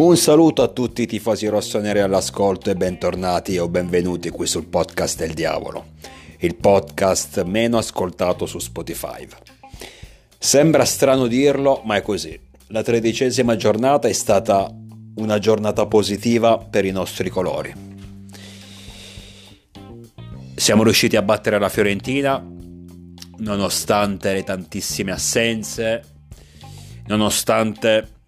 Un saluto a tutti i tifosi rossoneri all'ascolto e bentornati o benvenuti qui sul podcast del diavolo, il podcast meno ascoltato su Spotify. Sembra strano dirlo, ma è così. La tredicesima giornata è stata una giornata positiva per i nostri colori. Siamo riusciti a battere la Fiorentina nonostante le tantissime assenze, nonostante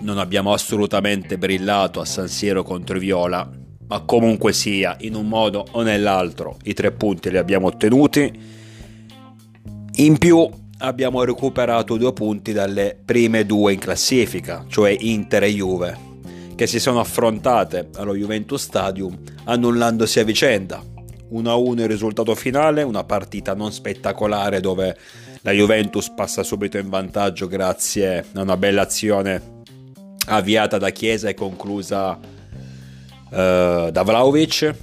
non abbiamo assolutamente brillato a San Siro contro Viola, ma comunque sia, in un modo o nell'altro, i tre punti li abbiamo ottenuti. In più abbiamo recuperato due punti dalle prime due in classifica, cioè Inter e Juve, che si sono affrontate allo Juventus Stadium annullandosi a vicenda. 1-1 il risultato finale, una partita non spettacolare dove la Juventus passa subito in vantaggio grazie a una bella azione avviata da Chiesa e conclusa uh, da Vlaovic.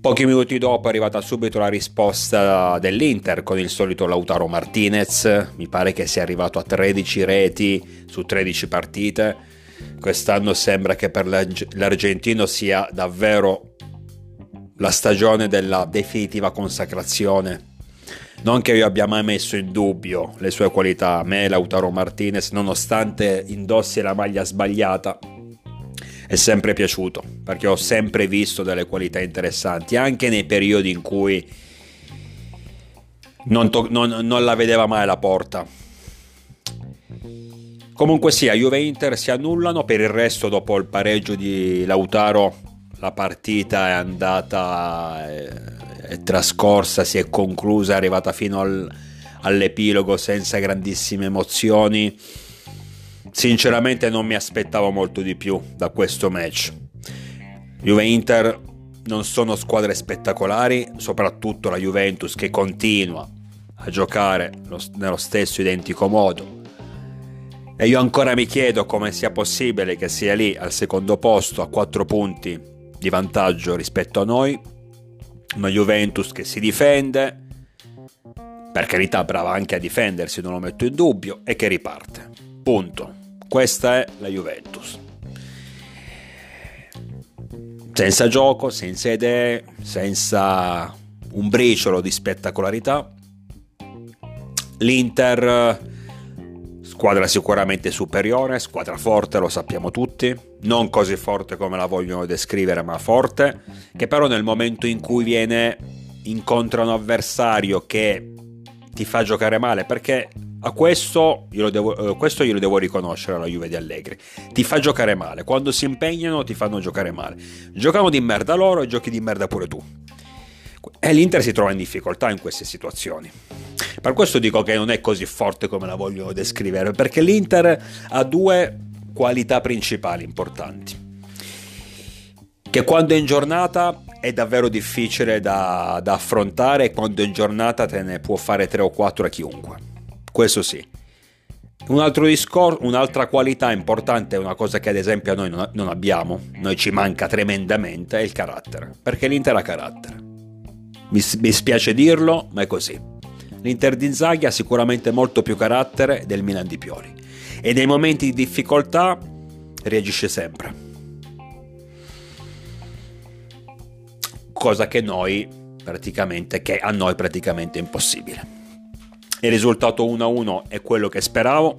Pochi minuti dopo è arrivata subito la risposta dell'Inter con il solito Lautaro Martinez, mi pare che sia arrivato a 13 reti su 13 partite. Quest'anno sembra che per l'argentino sia davvero la stagione della definitiva consacrazione non che io abbia mai messo in dubbio le sue qualità, a me Lautaro Martinez, nonostante indossi la maglia sbagliata, è sempre piaciuto, perché ho sempre visto delle qualità interessanti, anche nei periodi in cui non, to- non, non la vedeva mai la porta. Comunque sia, Juve e Inter si annullano, per il resto dopo il pareggio di Lautaro la partita è andata... Trascorsa, si è conclusa, è arrivata fino al, all'epilogo senza grandissime emozioni. Sinceramente non mi aspettavo molto di più da questo match. Juve Inter non sono squadre spettacolari, soprattutto la Juventus che continua a giocare nello stesso identico modo. E io ancora mi chiedo come sia possibile che sia lì al secondo posto a 4 punti di vantaggio rispetto a noi una Juventus che si difende, per carità brava anche a difendersi, non lo metto in dubbio, e che riparte. Punto. Questa è la Juventus. Senza gioco, senza idee, senza un briciolo di spettacolarità. L'Inter Squadra sicuramente superiore, squadra forte, lo sappiamo tutti, non così forte come la vogliono descrivere, ma forte, che però nel momento in cui viene incontra un avversario che ti fa giocare male, perché a questo glielo, devo, eh, questo glielo devo riconoscere alla Juve di Allegri. Ti fa giocare male. Quando si impegnano ti fanno giocare male. Giocano di merda loro e giochi di merda pure tu. E l'Inter si trova in difficoltà in queste situazioni. Per questo dico che non è così forte come la voglio descrivere, perché l'Inter ha due qualità principali importanti. Che quando è in giornata è davvero difficile da, da affrontare e quando è in giornata te ne può fare 3 o 4 a chiunque. Questo sì. Un discorso, un'altra qualità importante, una cosa che ad esempio noi non, non abbiamo, noi ci manca tremendamente, è il carattere, perché l'Inter ha carattere. Mi, mi spiace dirlo, ma è così. L'Inter di Inzaghi ha sicuramente molto più carattere del Milan di Pioli e nei momenti di difficoltà reagisce sempre. Cosa che noi praticamente che a noi praticamente è impossibile. Il risultato 1-1 è quello che speravo.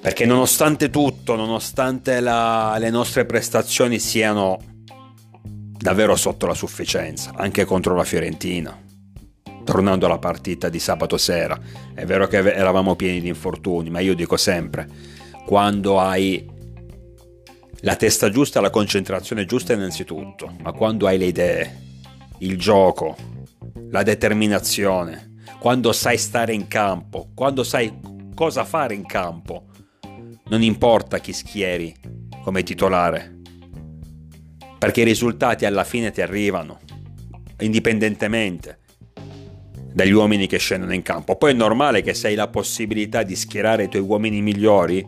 Perché nonostante tutto, nonostante la, le nostre prestazioni siano davvero sotto la sufficienza, anche contro la Fiorentina, tornando alla partita di sabato sera, è vero che eravamo pieni di infortuni, ma io dico sempre, quando hai la testa giusta, la concentrazione giusta innanzitutto, ma quando hai le idee, il gioco, la determinazione, quando sai stare in campo, quando sai cosa fare in campo, non importa chi schieri come titolare, perché i risultati alla fine ti arrivano, indipendentemente dagli uomini che scendono in campo. Poi è normale che se hai la possibilità di schierare i tuoi uomini migliori,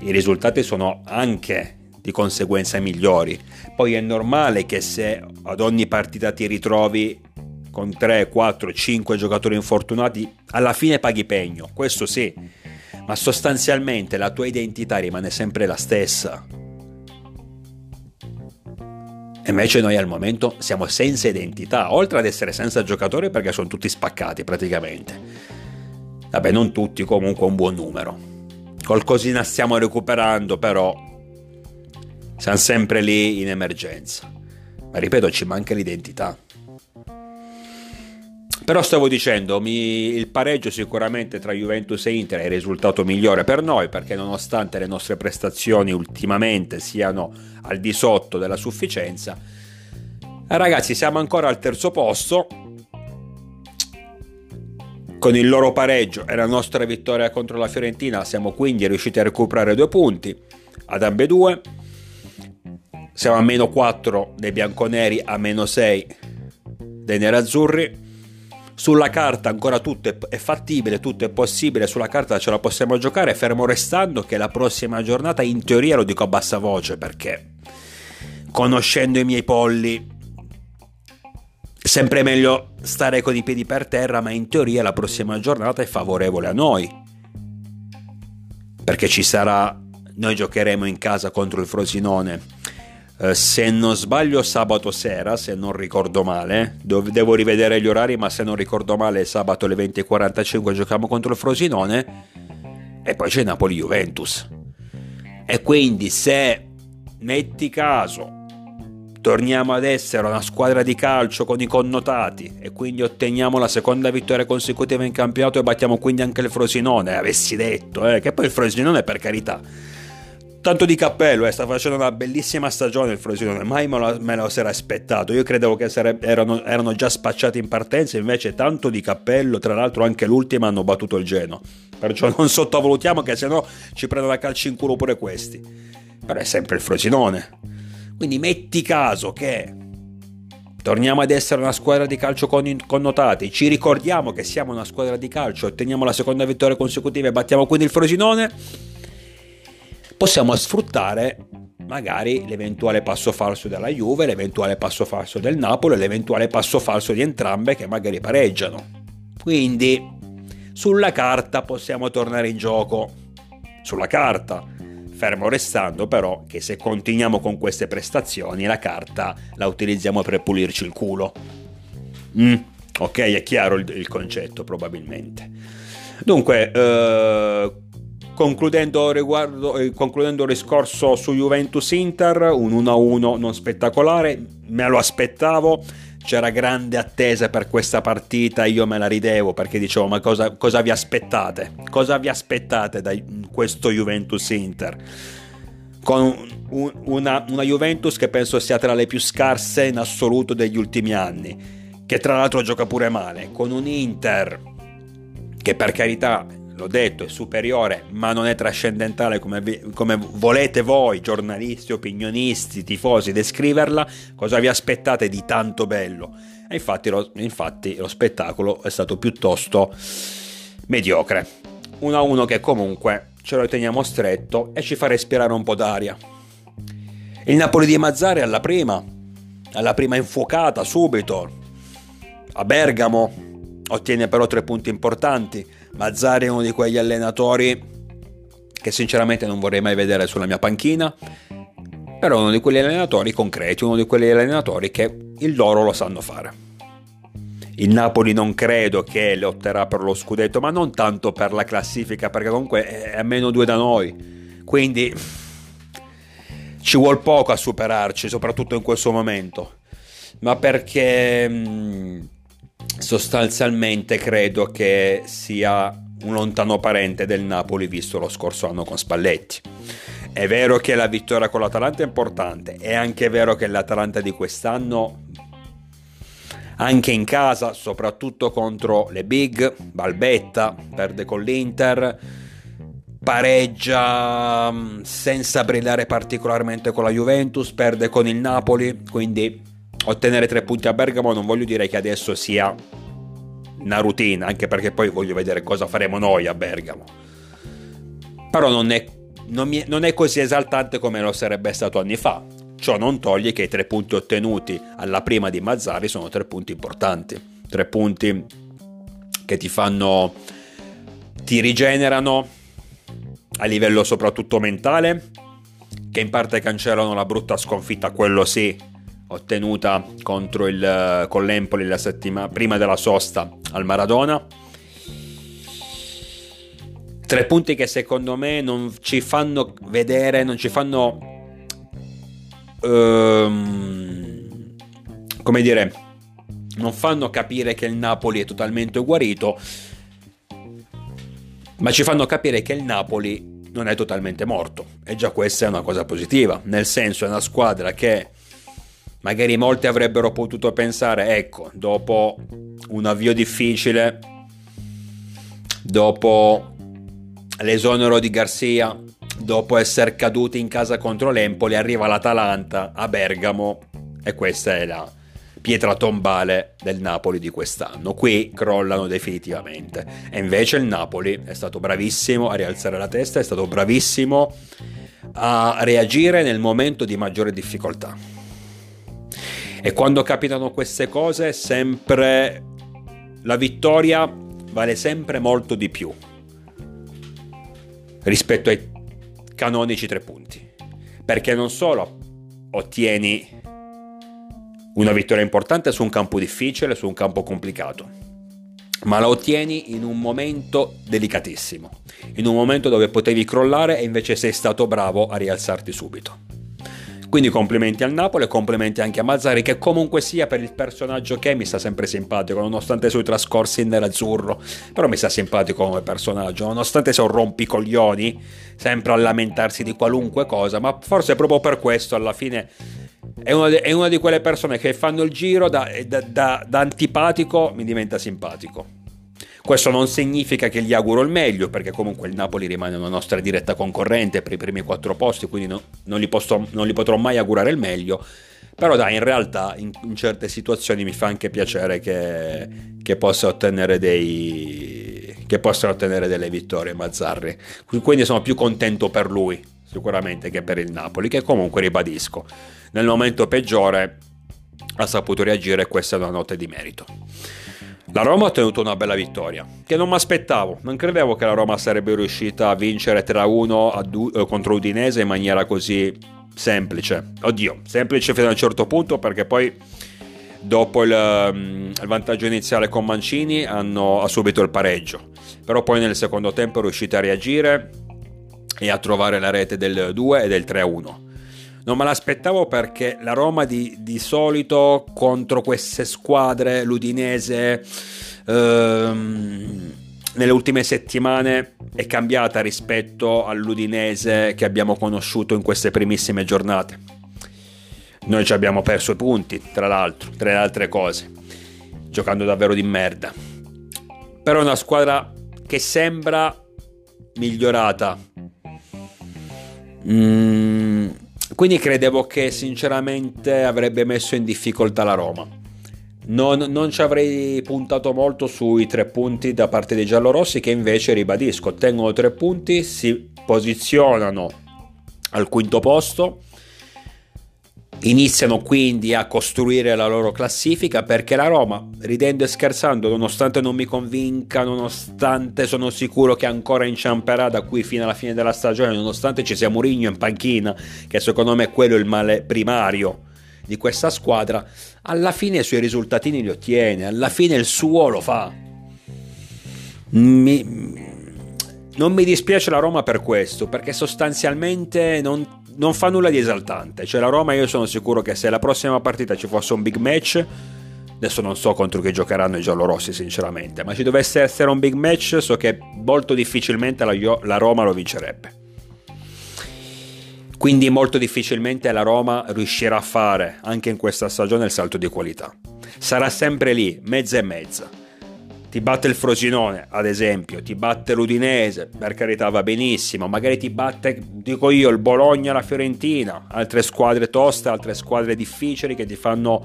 i risultati sono anche di conseguenza migliori. Poi è normale che se ad ogni partita ti ritrovi con 3, 4, 5 giocatori infortunati, alla fine paghi pegno, questo sì. ma sostanzialmente la tua identità rimane sempre la stessa. E invece noi al momento siamo senza identità, oltre ad essere senza giocatori perché sono tutti spaccati praticamente. Vabbè, non tutti, comunque un buon numero. Qualcosina stiamo recuperando, però siamo sempre lì in emergenza. Ma ripeto, ci manca l'identità. Però stavo dicendo, mi, il pareggio sicuramente tra Juventus e Inter è il risultato migliore per noi perché nonostante le nostre prestazioni ultimamente siano al di sotto della sufficienza, ragazzi siamo ancora al terzo posto con il loro pareggio e la nostra vittoria contro la Fiorentina siamo quindi riusciti a recuperare due punti ad ambedue. Siamo a meno 4 dei bianconeri, a meno 6 dei nerazzurri sulla carta ancora tutto è fattibile, tutto è possibile, sulla carta ce la possiamo giocare, fermo restando che la prossima giornata in teoria lo dico a bassa voce perché conoscendo i miei polli sempre meglio stare con i piedi per terra, ma in teoria la prossima giornata è favorevole a noi. Perché ci sarà noi giocheremo in casa contro il Frosinone se non sbaglio sabato sera, se non ricordo male, devo rivedere gli orari, ma se non ricordo male sabato alle 20.45 giochiamo contro il Frosinone e poi c'è Napoli-Juventus. E quindi se metti caso torniamo ad essere una squadra di calcio con i connotati e quindi otteniamo la seconda vittoria consecutiva in campionato e battiamo quindi anche il Frosinone, avessi detto, eh, che poi il Frosinone per carità tanto di cappello, eh, sta facendo una bellissima stagione il Frosinone, mai me lo, me lo si era aspettato, io credevo che sarebbe, erano, erano, già spacciati in partenza, invece tanto di cappello, tra l'altro anche l'ultima hanno battuto il Geno, perciò non sottovalutiamo che se no ci prendono a calci in culo pure questi, però è sempre il Frosinone, quindi metti caso che torniamo ad essere una squadra di calcio con connotati, ci ricordiamo che siamo una squadra di calcio, otteniamo la seconda vittoria consecutiva e battiamo quindi il Frosinone possiamo sfruttare magari l'eventuale passo falso della Juve, l'eventuale passo falso del Napoli, l'eventuale passo falso di entrambe che magari pareggiano. Quindi sulla carta possiamo tornare in gioco. Sulla carta. Fermo restando però che se continuiamo con queste prestazioni la carta la utilizziamo per pulirci il culo. Mm, ok, è chiaro il, il concetto probabilmente. Dunque, eh, Concludendo, riguardo, eh, concludendo il discorso su Juventus-Inter, un 1-1 non spettacolare, me lo aspettavo, c'era grande attesa per questa partita, io me la ridevo perché dicevo ma cosa, cosa vi aspettate? Cosa vi aspettate da questo Juventus-Inter? Con un, una, una Juventus che penso sia tra le più scarse in assoluto degli ultimi anni, che tra l'altro gioca pure male, con un Inter che per carità l'ho detto, è superiore, ma non è trascendentale come, come, volete voi, giornalisti, opinionisti, tifosi, descriverla, cosa vi aspettate di tanto bello? E infatti lo, infatti lo spettacolo è stato piuttosto mediocre. 1-1 che comunque ce lo teniamo stretto e ci fa respirare un po' d'aria. Il Napoli di Mazzari alla prima, alla prima infuocata subito, a Bergamo, ottiene però tre punti importanti Mazzari è uno di quegli allenatori che sinceramente non vorrei mai vedere sulla mia panchina, però è uno di quegli allenatori concreti, uno di quegli allenatori che il loro lo sanno fare. Il Napoli non credo che lotterà per lo scudetto, ma non tanto per la classifica, perché comunque è a meno due da noi. Quindi ci vuole poco a superarci, soprattutto in questo momento. Ma perché mm, sostanzialmente credo che sia un lontano parente del Napoli visto lo scorso anno con Spalletti. È vero che la vittoria con l'Atalanta è importante, è anche vero che l'Atalanta di quest'anno, anche in casa, soprattutto contro le big, Balbetta, perde con l'Inter, pareggia mm, senza brillare particolarmente con la Juventus, perde con il Napoli, quindi ottenere tre punti a Bergamo non voglio dire che adesso sia una routine, anche perché poi voglio vedere cosa faremo noi a Bergamo. Però non è, non, mi, non è così esaltante come lo sarebbe stato anni fa. Ciò non toglie che i tre punti ottenuti alla prima di Mazzari sono tre punti importanti. Tre punti che ti fanno, ti rigenerano a livello soprattutto mentale, che in parte cancellano la brutta sconfitta, quello sì, ottenuta contro il, con l'Empoli la settimana prima della sosta al Maradona. Tre punti che secondo me non ci fanno vedere, non ci fanno... Um, come dire, non fanno capire che il Napoli è totalmente guarito, ma ci fanno capire che il Napoli non è totalmente morto. E già questa è una cosa positiva, nel senso è una squadra che magari molti avrebbero potuto pensare, ecco, dopo un avvio difficile, dopo l'esonero di Garcia, dopo essere caduti in casa contro l'Empoli, arriva l'Atalanta a Bergamo e questa è la pietra tombale del Napoli di quest'anno. Qui crollano definitivamente. E invece il Napoli è stato bravissimo a rialzare la testa, è stato bravissimo a reagire nel momento di maggiore difficoltà. E quando capitano queste cose, sempre la vittoria vale sempre molto di più rispetto ai canonici tre punti. Perché non solo ottieni una vittoria importante su un campo difficile, su un campo complicato, ma la ottieni in un momento delicatissimo, in un momento dove potevi crollare e invece sei stato bravo a rialzarti subito. Quindi complimenti al Napoli e complimenti anche a Mazzari che comunque sia per il personaggio che mi sta sempre simpatico, nonostante i suoi trascorsi nell'azzurro, però mi sta simpatico come personaggio, nonostante sia un rompicoglioni, sempre a lamentarsi di qualunque cosa, ma forse proprio per questo alla fine è una, de, è una di quelle persone che fanno il giro da, da, da, da antipatico mi diventa simpatico. Questo non significa che gli auguro il meglio, perché comunque il Napoli rimane una nostra diretta concorrente per i primi quattro posti, quindi no, non, gli posso, non, gli potrò mai augurare il meglio. Però dai, in realtà in, in certe situazioni mi fa anche piacere che, che, possa ottenere dei, che possa ottenere delle vittorie Mazzarri. Quindi sono più contento per lui, sicuramente, che per il Napoli, che comunque ribadisco, nel momento peggiore ha saputo reagire e questa è una nota di merito. La Roma ha ottenuto una bella vittoria, che non mi aspettavo. Non credevo che la Roma sarebbe riuscita a vincere 3-1 eh, contro Udinese in maniera così semplice. Oddio, semplice fino a un certo punto perché poi dopo il, um, il vantaggio iniziale con Mancini hanno ha subito il pareggio. Però poi nel secondo tempo è riuscita a reagire e a trovare la rete del 2 e del 3-1 non me l'aspettavo perché la Roma di, di solito contro queste squadre, l'Udinese, ehm, nelle ultime settimane è cambiata rispetto all'Udinese che abbiamo conosciuto in queste primissime giornate. Noi ci abbiamo perso i punti, tra l'altro, tra le altre cose, giocando davvero di merda. Però è una squadra che sembra migliorata. Mm, quindi credevo che sinceramente avrebbe messo in difficoltà la Roma. Non, non, ci avrei puntato molto sui tre punti da parte dei giallorossi che invece ribadisco ottengono tre punti, si posizionano al quinto posto Iniziano quindi a costruire la loro classifica perché la Roma, ridendo e scherzando, nonostante non mi convinca, nonostante sono sicuro che ancora inciamperà da qui fino alla fine della stagione, nonostante ci sia Mourinho in panchina, che secondo me è quello il male primario di questa squadra, alla fine i suoi risultatini li ottiene, alla fine il suo lo fa. Mi, non mi dispiace la Roma per questo, perché sostanzialmente non non fa nulla di esaltante. Cioè la Roma io sono sicuro che se la prossima partita ci fosse un big match, adesso non so contro chi giocheranno i giallorossi sinceramente, ma ci dovesse essere un big match so che molto difficilmente la, la Roma lo vincerebbe. Quindi molto difficilmente la Roma riuscirà a fare anche in questa stagione il salto di qualità. Sarà sempre lì, mezza e mezza ti batte il Frosinone, ad esempio, ti batte l'Udinese, per carità va benissimo, magari ti batte, dico io, il Bologna, la Fiorentina, altre squadre toste, altre squadre difficili che ti fanno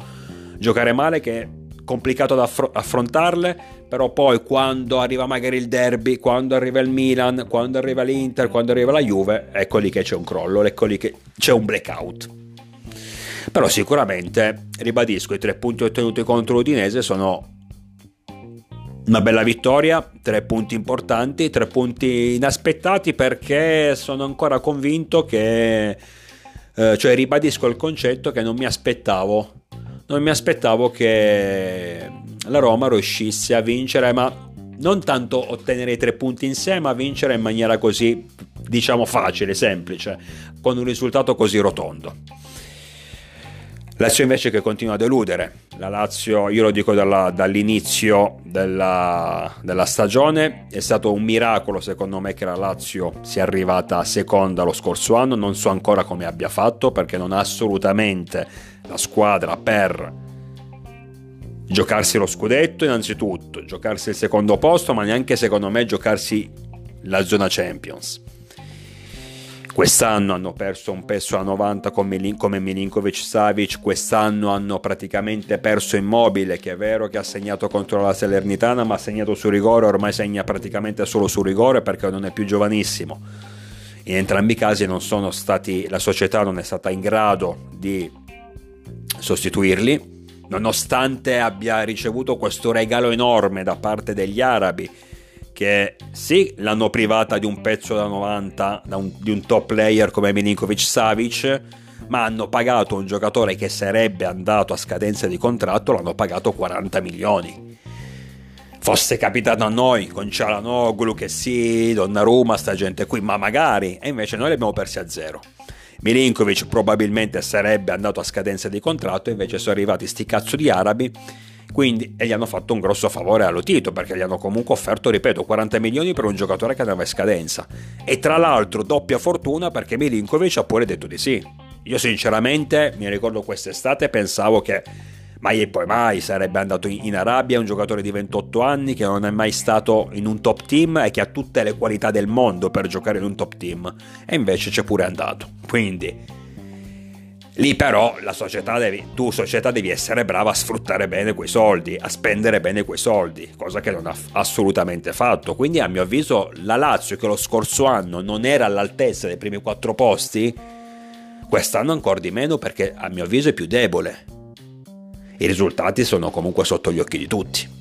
giocare male, che è complicato da affrontarle, però poi quando arriva magari il derby, quando arriva il Milan, quando arriva l'Inter, quando arriva la Juve, ecco lì che c'è un crollo, ecco lì che c'è un blackout. Però sicuramente, ribadisco, i tre punti ottenuti contro l'Udinese sono Una bella vittoria, tre punti importanti, tre punti inaspettati perché sono ancora convinto che, eh, cioè ribadisco il concetto che non mi aspettavo, non mi aspettavo che la Roma riuscisse a vincere, ma non tanto ottenere i tre punti in sé, ma vincere in maniera così, diciamo, facile, semplice, con un risultato così rotondo. Lazio invece che continua a deludere. La Lazio, io lo dico dalla, dall'inizio della, della, stagione, è stato un miracolo secondo me che la Lazio sia arrivata seconda lo scorso anno. Non so ancora come abbia fatto perché non ha assolutamente la squadra per giocarsi lo scudetto innanzitutto, giocarsi il secondo posto, ma neanche secondo me giocarsi la zona Champions. Quest'anno hanno perso un peso a 90 come, come Milinkovic Savic, quest'anno hanno praticamente perso Immobile, che è vero che ha segnato contro la Salernitana, ma ha segnato su rigore, ormai segna praticamente solo su rigore perché non è più giovanissimo. In entrambi i casi stati, la società non è stata in grado di sostituirli nonostante abbia ricevuto questo regalo enorme da parte degli arabi, che sì, l'hanno privata di un pezzo da 90, da un, di un top player come Milinkovic Savic, ma hanno pagato un giocatore che sarebbe andato a scadenza di contratto, l'hanno pagato 40 milioni. Fosse capitato a noi con Cialanoglu, che sì, Donnarumma, sta gente qui, ma magari, e invece noi li abbiamo persi a zero. Milinkovic probabilmente sarebbe andato a scadenza di contratto, invece sono arrivati sti cazzo di arabi quindi, e gli hanno fatto un grosso favore allo Tito perché gli hanno comunque offerto, ripeto, 40 milioni per un giocatore che andava in scadenza. E tra l'altro doppia fortuna perché Milinkovic ha pure detto di sì. Io sinceramente mi ricordo quest'estate pensavo che mai e poi mai sarebbe andato in Arabia un giocatore di 28 anni che non è mai stato in un top team e che ha tutte le qualità del mondo per giocare in un top team e invece c'è pure andato quindi lì però la società devi, tu società devi essere brava a sfruttare bene quei soldi a spendere bene quei soldi cosa che non ha assolutamente fatto quindi a mio avviso la Lazio che lo scorso anno non era all'altezza dei primi quattro posti quest'anno ancora di meno perché a mio avviso è più debole i risultati sono comunque sotto gli occhi di tutti.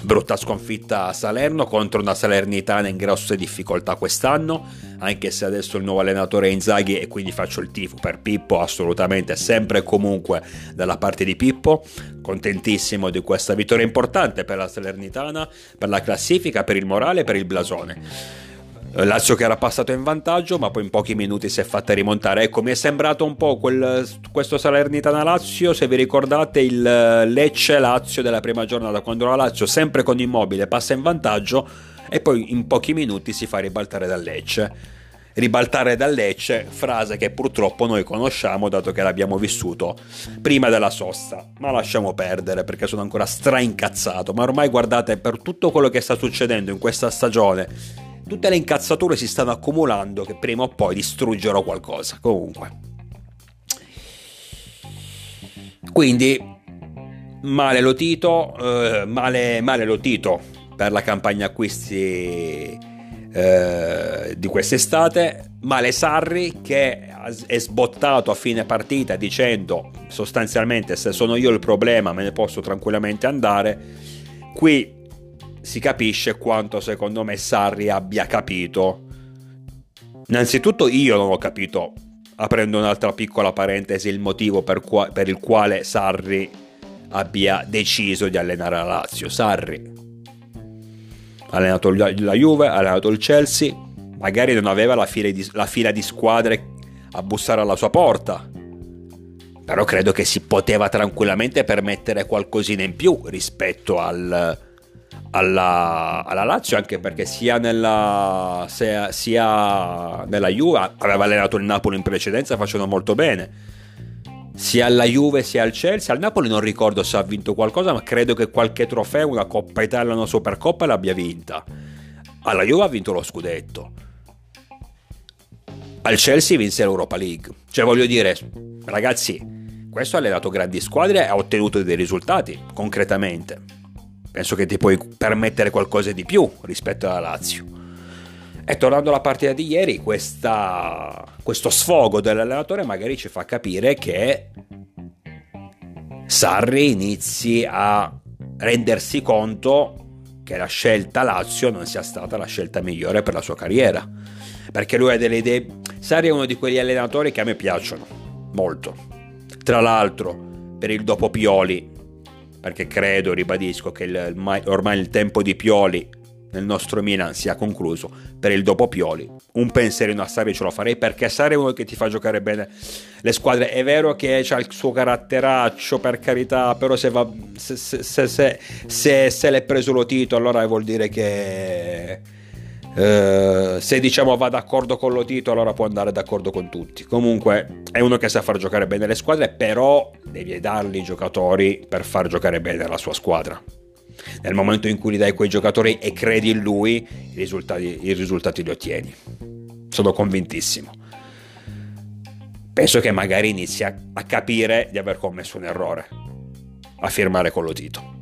Brutta sconfitta a Salerno contro una Salernitana in grosse difficoltà quest'anno, anche se adesso il nuovo allenatore è Inzaghi e quindi faccio il tifo per Pippo, assolutamente sempre e comunque dalla parte di Pippo. Contentissimo di questa vittoria importante per la Salernitana, per la classifica, per il morale per il blasone. Eh, Lazio che era passato in vantaggio, ma poi in pochi minuti si è fatta rimontare. Ecco, mi è sembrato un po' quel, questo Salernitana-Lazio, se vi ricordate il eh, Lecce-Lazio della prima giornata, quando la Lazio sempre con Immobile passa in vantaggio e poi in pochi minuti si fa ribaltare dal Lecce. Ribaltare dal Lecce, frase che purtroppo noi conosciamo dato che l'abbiamo vissuto prima della sosta, ma lasciamo perdere perché sono ancora straincazzato, ma ormai guardate per tutto quello che sta succedendo in questa stagione tutte le incazzature si stanno accumulando che prima o poi distruggerò qualcosa. Comunque. Quindi, male lo Tito, eh, male, male lo per la campagna acquisti eh, di quest'estate. Male Sarri che è sbottato a fine partita dicendo sostanzialmente se sono io il problema me ne posso tranquillamente andare. Qui si capisce quanto secondo me Sarri abbia capito. Innanzitutto io non ho capito, aprendo un'altra piccola parentesi, il motivo per, qua- per il quale Sarri abbia deciso di allenare la Lazio. Sarri ha allenato la Juve, ha allenato il Chelsea, magari non aveva la fila, di, la fila di squadre a bussare alla sua porta, però credo che si poteva tranquillamente permettere qualcosina in più rispetto al, alla, alla, Lazio anche perché sia nella, sia, sia nella Juve aveva allenato il Napoli in precedenza facendo molto bene. Sia alla Juve sia al Chelsea. Al Napoli non ricordo se ha vinto qualcosa ma credo che qualche trofeo una Coppa Italia una Supercoppa l'abbia vinta. Alla Juve ha vinto lo scudetto. Al Chelsea vinse l'Europa League. Cioè voglio dire ragazzi questo ha allenato grandi squadre e ha ottenuto dei risultati concretamente penso che ti puoi permettere qualcosa di più rispetto alla Lazio. E tornando alla partita di ieri, questa, questo sfogo dell'allenatore magari ci fa capire che Sarri inizi a rendersi conto che la scelta Lazio non sia stata la scelta migliore per la sua carriera. Perché lui ha delle idee. Sarri è uno di quegli allenatori che a me piacciono molto. Tra l'altro, per il dopo Pioli, perché credo, ribadisco, che il, ormai il tempo di Pioli nel nostro Milan sia concluso per il dopo Pioli. Un pensierino a Sarri ce lo farei perché Sarri è uno che ti fa giocare bene le squadre. È vero che ha il suo caratteraccio, per carità, però se, va, se, se, se, l'è preso lo titolo allora vuol dire che... Uh, se diciamo va d'accordo con lo Tito allora può andare d'accordo con tutti comunque è uno che sa far giocare bene le squadre però devi dargli i giocatori per far giocare bene la sua squadra nel momento in cui gli dai quei giocatori e credi in lui, i risultati, i risultati li ottieni. Sono convintissimo. Penso che magari inizi a, a capire di aver commesso un errore a firmare con lo Tito.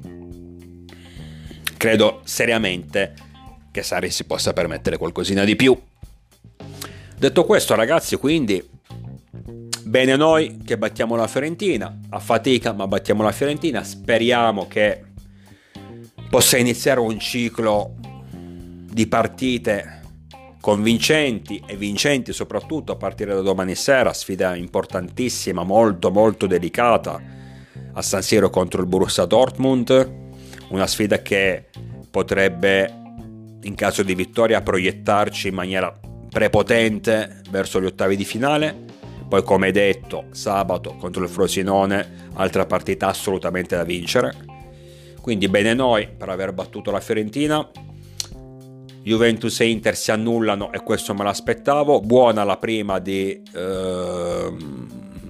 Credo seriamente che Sari si possa permettere qualcosina di più. Detto questo, ragazzi, quindi bene noi che battiamo la Fiorentina, a fatica, ma battiamo la Fiorentina. Speriamo che possa iniziare un ciclo di partite convincenti e vincenti soprattutto a partire da domani sera, sfida importantissima, molto molto delicata a San Siro contro il Borussia Dortmund, una sfida che potrebbe in caso di vittoria proiettarci in maniera prepotente verso gli ottavi di finale. Poi come detto, sabato contro il Frosinone, altra partita assolutamente da vincere quindi bene noi per aver battuto la Fiorentina. Juventus e Inter si annullano e questo me l'aspettavo. Buona la prima di, eh,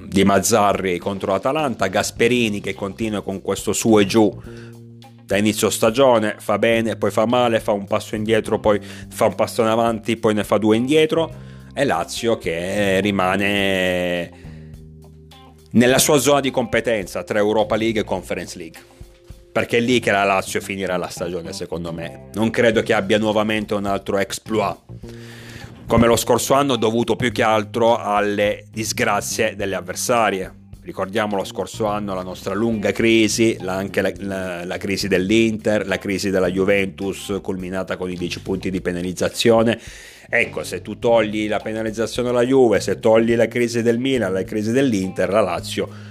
di Mazzarri contro l'Atalanta. Gasperini che continua con questo su e giù da inizio stagione, fa bene, poi fa male, fa un passo indietro, poi fa un passo in avanti, poi ne fa due indietro. E Lazio che rimane nella sua zona di competenza tra Europa League e Conference League perché è lì che la Lazio finirà la stagione secondo me. Non credo che abbia nuovamente un altro exploit come lo scorso anno dovuto più che altro alle disgrazie delle avversarie. Ricordiamo lo scorso anno la nostra lunga crisi, anche la, la, la, crisi dell'Inter, la crisi della Juventus culminata con i 10 punti di penalizzazione. Ecco, se tu togli la penalizzazione alla Juve, se togli la crisi del Milan, la crisi dell'Inter, la Lazio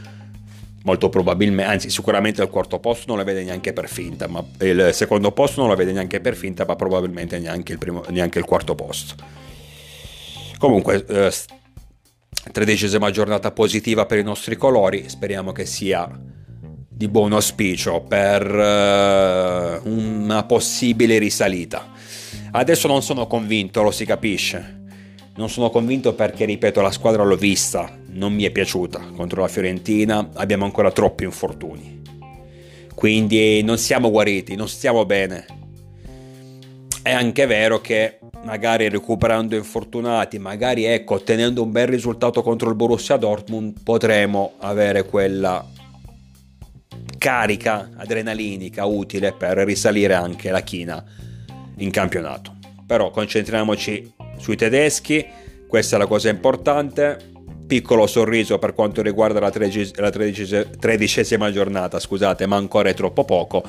molto probabilmente, anzi sicuramente il quarto posto non la vede neanche per finta, ma il secondo posto non la vede neanche per finta, ma probabilmente neanche il, primo, neanche il quarto posto. Comunque, eh, tredicesima giornata positiva per i nostri colori, speriamo che sia di buon auspicio per eh, una possibile risalita. Adesso non sono convinto, lo si capisce non sono convinto perché, ripeto, la squadra l'ho vista, non mi è piaciuta contro la Fiorentina, abbiamo ancora troppi infortuni. Quindi non siamo guariti, non stiamo bene. È anche vero che magari recuperando infortunati, magari ecco, ottenendo un bel risultato contro il Borussia Dortmund, potremo avere quella carica adrenalinica utile per risalire anche la china in campionato. Però concentriamoci sui tedeschi, questa è la cosa importante. Piccolo sorriso per quanto riguarda la, tredici, la tredicesima giornata, scusate, ma ancora è troppo poco.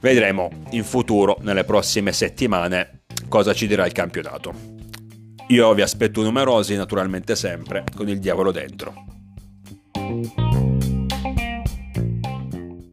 Vedremo in futuro, nelle prossime settimane, cosa ci dirà il campionato. Io vi aspetto numerosi, naturalmente sempre, con il diavolo dentro.